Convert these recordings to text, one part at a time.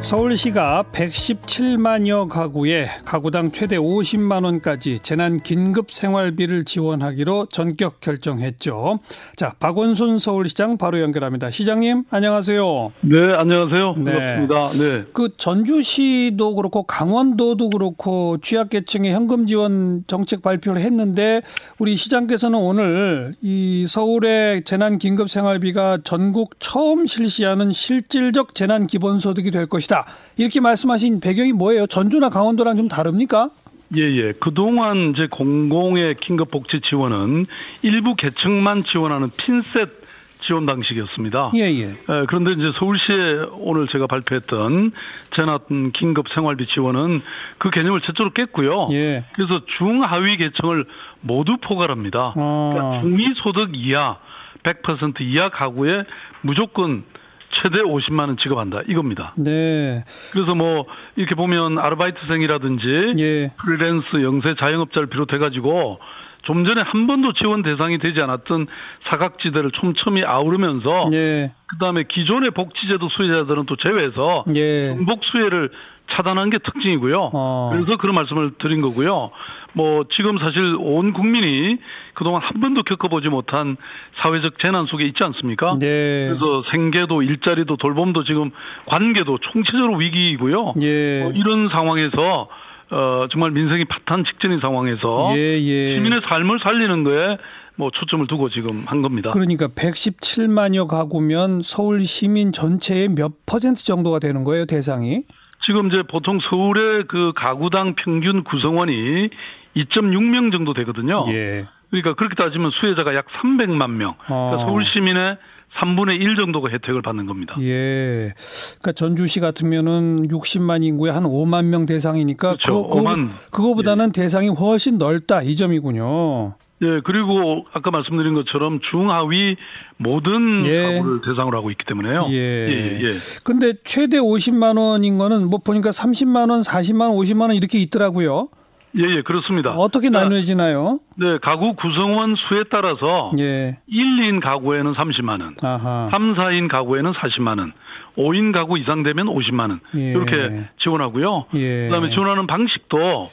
서울시가 117만여 가구에 가구당 최대 50만 원까지 재난 긴급 생활비를 지원하기로 전격 결정했죠. 자, 박원순 서울시장 바로 연결합니다. 시장님, 안녕하세요. 네, 안녕하세요. 네. 반갑습니다. 네. 그 전주시도 그렇고 강원도도 그렇고 취약계층의 현금 지원 정책 발표를 했는데 우리 시장께서는 오늘 이 서울의 재난 긴급 생활비가 전국 처음 실시하는 실질적 재난 기본소득이 될 것이다. 이렇게 말씀하신 배경이 뭐예요? 전주나 강원도랑 좀 다릅니까? 예, 예. 그동안 이제 공공의 긴급 복지 지원은 일부 계층만 지원하는 핀셋 지원 방식이었습니다. 예, 예. 에, 그런데 이제 서울시에 오늘 제가 발표했던 재난 긴급 생활비 지원은 그 개념을 최초로 깼고요. 예. 그래서 중하위 계층을 모두 포괄합니다. 아. 그러니까 중위소득 이하 100% 이하 가구에 무조건 최대 50만 원 지급한다 이겁니다. 네. 그래서 뭐 이렇게 보면 아르바이트생이라든지 예. 프리랜스 영세 자영업자를 비롯해 가지고 좀 전에 한 번도 지원 대상이 되지 않았던 사각지대를 촘촘히 아우르면서 예. 그다음에 기존의 복지제도 수혜자들은 또 제외해서 예. 중복 수혜를 차단한 게 특징이고요. 어. 그래서 그런 말씀을 드린 거고요. 뭐 지금 사실 온 국민이 그동안 한 번도 겪어보지 못한 사회적 재난 속에 있지 않습니까? 네. 그래서 생계도 일자리도 돌봄도 지금 관계도 총체적으로 위기이고요. 예. 어, 이런 상황에서 어, 정말 민생이 파탄 직전인 상황에서 예, 예. 시민의 삶을 살리는 거에 뭐 초점을 두고 지금 한 겁니다. 그러니까 117만여 가구면 서울 시민 전체의 몇 퍼센트 정도가 되는 거예요, 대상이? 지금 이제 보통 서울의 그 가구당 평균 구성원이 2.6명 정도 되거든요. 예. 그러니까 그렇게 따지면 수혜자가 약 300만 명. 그러니까 어. 서울 시민의 3분의 1 정도가 혜택을 받는 겁니다. 예. 그러니까 전주시 같으면은 60만 인구에 한 5만 명 대상이니까 그렇죠. 그거, 5만. 그거보다는 대상이 훨씬 넓다 이 점이군요. 예, 그리고 아까 말씀드린 것처럼 중하위 모든 예. 가구를 대상으로 하고 있기 때문에요. 예. 예, 예. 근데 최대 50만 원인 거는 뭐 보니까 30만 원, 40만 원, 50만 원 이렇게 있더라고요. 예, 예, 그렇습니다. 어떻게 그러니까, 나누어지나요? 네, 가구 구성원 수에 따라서 예. 1, 2인 가구에는 30만 원, 아하. 3, 4인 가구에는 40만 원, 5인 가구 이상 되면 50만 원 예. 이렇게 지원하고요. 예. 그다음에 지원하는 방식도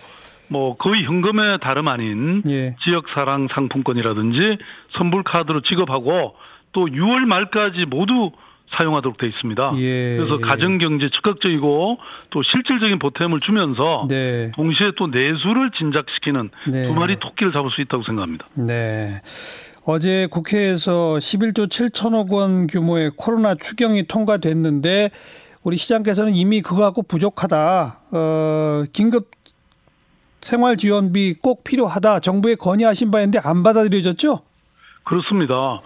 뭐 거의 현금의 다름 아닌 예. 지역 사랑 상품권이라든지 선불 카드로 지급하고 또 6월 말까지 모두 사용하도록 돼 있습니다. 예. 그래서 가정 경제 적극적이고 또 실질적인 보탬을 주면서 네. 동시에 또 내수를 진작시키는 네. 두 마리 토끼를 잡을 수 있다고 생각합니다. 네. 어제 국회에서 11조 7천억 원 규모의 코로나 추경이 통과됐는데 우리 시장께서는 이미 그거 갖고 부족하다. 어, 긴급 생활 지원비 꼭 필요하다. 정부에 건의하신 바인데 안 받아들여졌죠? 그렇습니다.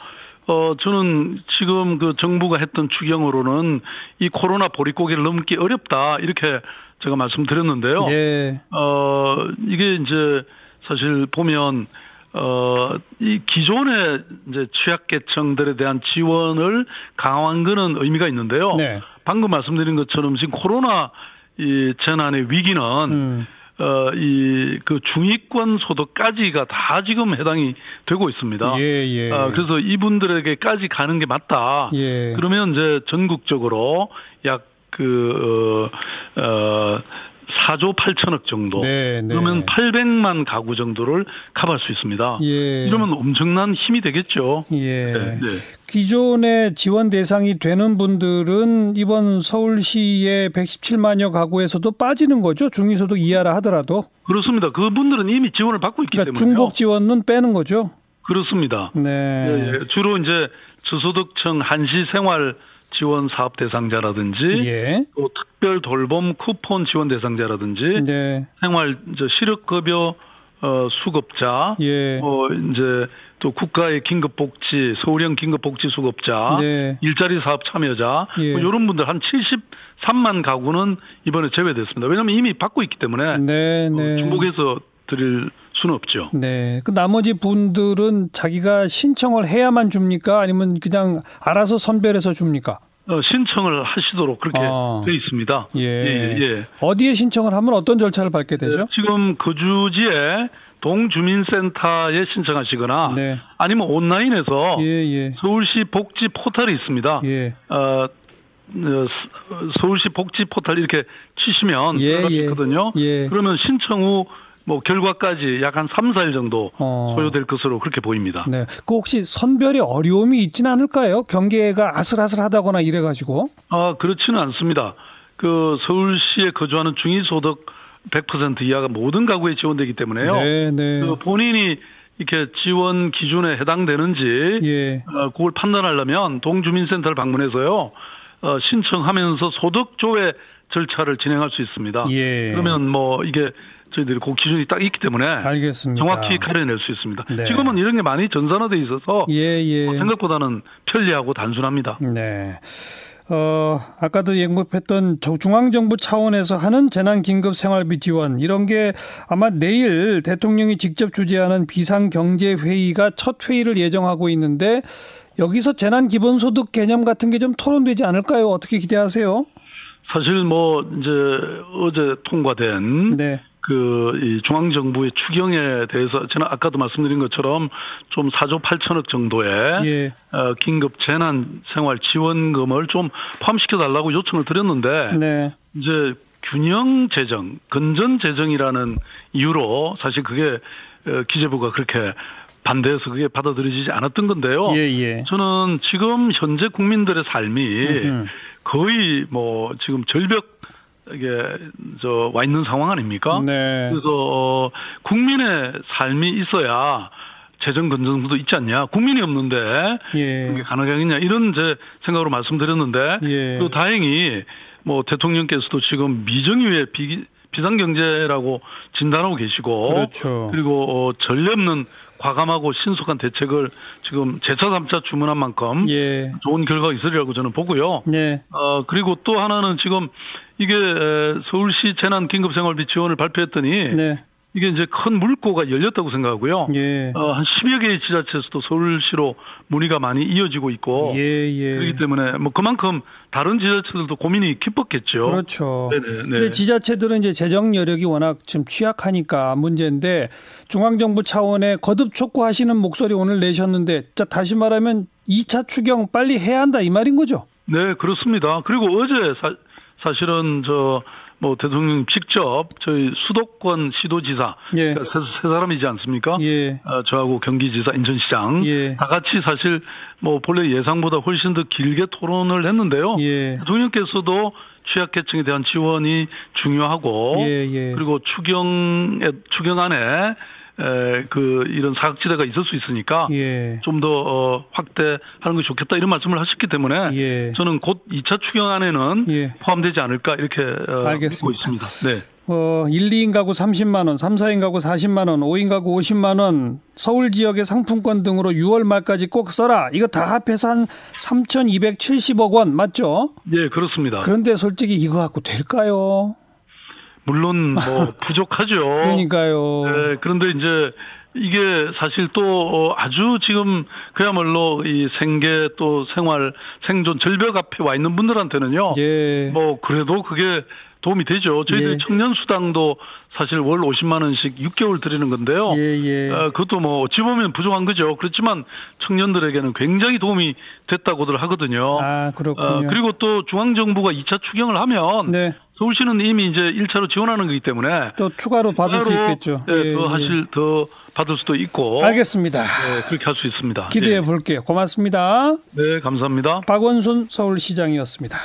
어, 저는 지금 그 정부가 했던 추경으로는 이 코로나 보릿고개를 넘기 어렵다. 이렇게 제가 말씀드렸는데요. 네. 어, 이게 이제 사실 보면 어, 이 기존의 이제 취약계층들에 대한 지원을 강화한 거는 의미가 있는데요. 네. 방금 말씀드린 것처럼 지금 코로나 이 재난의 위기는 음. 어, 이, 그 중위권 소득까지가 다 지금 해당이 되고 있습니다. 예, 예. 어, 그래서 이분들에게까지 가는 게 맞다. 예. 그러면 이제 전국적으로 약 그, 어, 어, 4조 8천억 정도. 네, 네. 그러면 800만 가구 정도를 커버할 수 있습니다. 예. 이러면 엄청난 힘이 되겠죠. 예. 네, 네. 기존의 지원 대상이 되는 분들은 이번 서울시의 117만여 가구에서도 빠지는 거죠. 중위소득 이하라 하더라도. 그렇습니다. 그분들은 이미 지원을 받고 있기 그러니까 때문에요. 중복 지원은 빼는 거죠. 그렇습니다. 네. 예, 예. 주로 이제 저소득층 한시 생활 지원 사업 대상자라든지 예. 또 특별 돌봄 쿠폰 지원 대상자라든지 네. 생활 저 시력급여 어, 수급자 예. 어 이제 또 국가의 긴급복지 서울형 긴급복지 수급자 네. 일자리 사업 참여자 예. 뭐 이런 분들 한 73만 가구는 이번에 제외됐습니다. 왜냐하면 이미 받고 있기 때문에 네, 어, 네. 중복해서 드릴 수는 없죠. 네. 그 나머지 분들은 자기가 신청을 해야만 줍니까? 아니면 그냥 알아서 선별해서 줍니까? 어, 신청을 하시도록 그렇게 아. 돼 있습니다. 예. 예, 예. 어디에 신청을 하면 어떤 절차를 밟게 되죠? 네, 지금 거주지에 동주민센터에 신청하시거나 네. 아니면 온라인에서 예, 예. 서울시 복지 포털이 있습니다. 예. 어, 어, 서울시 복지 포털 이렇게 치시면 예, 예. 예. 그러면 신청 후 뭐 결과까지 약 한 3, 4일 정도 어. 소요될 것으로 그렇게 보입니다. 네. 그 혹시 선별에 어려움이 있지는 않을까요? 경계가 아슬아슬하다거나 이래 가지고. 아, 그렇지는 않습니다. 그 서울시에 거주하는 중위 소득 100% 이하가 모든 가구에 지원되기 때문에요. 네, 네. 그 본인이 이렇게 지원 기준에 해당되는지 예. 어, 그걸 판단하려면 동주민센터를 방문해서요. 어, 신청하면서 소득 조회 절차를 진행할 수 있습니다. 예. 그러면 뭐 이게 저희들이 그 기준이 딱 있기 때문에 알겠습니다. 정확히 가려낼 수 있습니다. 네. 지금은 이런 게 많이 전산화돼 있어서 예, 예. 뭐 생각보다는 편리하고 단순합니다. 네. 어, 아까도 언급했던 저- 중앙정부 차원에서 하는 재난 긴급 생활비 지원, 이런 게 아마 내일 대통령이 직접 주재하는 비상경제회의가 첫 회의를 예정하고 있는데 여기서 재난 기본소득 개념 같은 게 좀 토론되지 않을까요? 어떻게 기대하세요? 사실 뭐 이제 어제 통과된 네. 그이 중앙정부의 추경에 대해서 저는 아까도 말씀드린 것처럼 좀 4조 8천억 정도의 예. 어, 긴급 재난 생활 지원금을 좀 포함시켜 달라고 요청을 드렸는데 네. 이제 균형 재정, 건전 재정이라는 이유로 사실 그게 어, 기재부가 그렇게 반대해서 그게 받아들여지지 않았던 건데요. 예, 예. 저는 지금 현재 국민들의 삶이 음흠. 거의 뭐 지금 절벽 이게 저 와 있는 상황 아닙니까? 네. 그래서 어, 국민의 삶이 있어야 재정 건전도 있지 않냐? 국민이 없는데 그게 예. 가능하겠냐? 이런 제 생각으로 말씀드렸는데 예. 그 다행히 뭐 대통령께서도 지금 미정유의 비, 비상경제라고 진단하고 계시고 그렇죠. 그리고 어, 전례 없는 과감하고 신속한 대책을 지금 제차 3차 주문한 만큼 예. 좋은 결과가 있으리라고 저는 보고요. 네. 어, 그리고 또 하나는 지금 이게 에, 서울시 재난 긴급생활비 지원을 발표했더니 네. 이게 이제 큰 물꼬가 열렸다고 생각하고요. 예. 어, 한 10여 개의 지자체에서도 서울시로 문의가 많이 이어지고 있고 예, 예. 그렇기 때문에 뭐 그만큼 다른 지자체들도 고민이 깊었겠죠. 그렇죠. 네네. 네. 근데 지자체들은 이제 재정 여력이 워낙 좀 취약하니까 문제인데 중앙정부 차원의 거듭 촉구하시는 목소리 오늘 내셨는데 자 다시 말하면 2차 추경 빨리 해야 한다 이 말인 거죠? 네, 그렇습니다. 그리고 어제 사, 사실은 저 뭐 대통령 직접 저희 수도권 시도지사 예. 그러니까 세, 세 사람이지 않습니까? 예. 어, 저하고 경기지사, 인천시장 예. 다 같이 사실 뭐 본래 예상보다 훨씬 더 길게 토론을 했는데요. 예. 대통령께서도 취약계층에 대한 지원이 중요하고 예, 예. 그리고 추경에 추경 안에 에, 그 이런 사각지대가 있을 수 있으니까 예. 좀더 어, 확대하는 것이 좋겠다 이런 말씀을 하셨기 때문에 예. 저는 곧 2차 추경 안에는 예. 포함되지 않을까 이렇게 어, 알겠습니다. 믿고 있습니다. 네. 어, 1, 2인 가구 30만 원, 3, 4인 가구 40만 원, 5인 가구 50만 원, 서울 지역의 상품권 등으로 6월 말까지 꼭 써라. 이거 다 합해서 한 3,270억 원 맞죠? 예, 그렇습니다. 그런데 솔직히 이거 갖고 될까요? 물론 뭐 부족하죠. 그러니까요. 네, 그런데 이제 이게 사실 또 어, 아주 지금 그야말로 이 생계 또 생활 생존 절벽 앞에 와 있는 분들한테는요. 예. 뭐 그래도 그게 도움이 되죠. 저희들 예. 청년 수당도 사실 월 50만 원씩 6개월 드리는 건데요. 예, 예. 어, 그것도 뭐 어찌 보면 부족한 거죠. 그렇지만 청년들에게는 굉장히 도움이 됐다고들 하거든요. 아, 그렇군요. 어, 그리고 또 중앙 정부가 2차 추경을 하면 네. 서울시는 이미 이제 1차로 지원하는 거기 때문에 또 추가로 받을 수 따로, 있겠죠. 네, 예, 더 예. 하실 더 받을 수도 있고. 알겠습니다. 네, 그렇게 할 수 있습니다. 기대해 예. 볼게요. 고맙습니다. 네, 감사합니다. 박원순 서울시장이었습니다.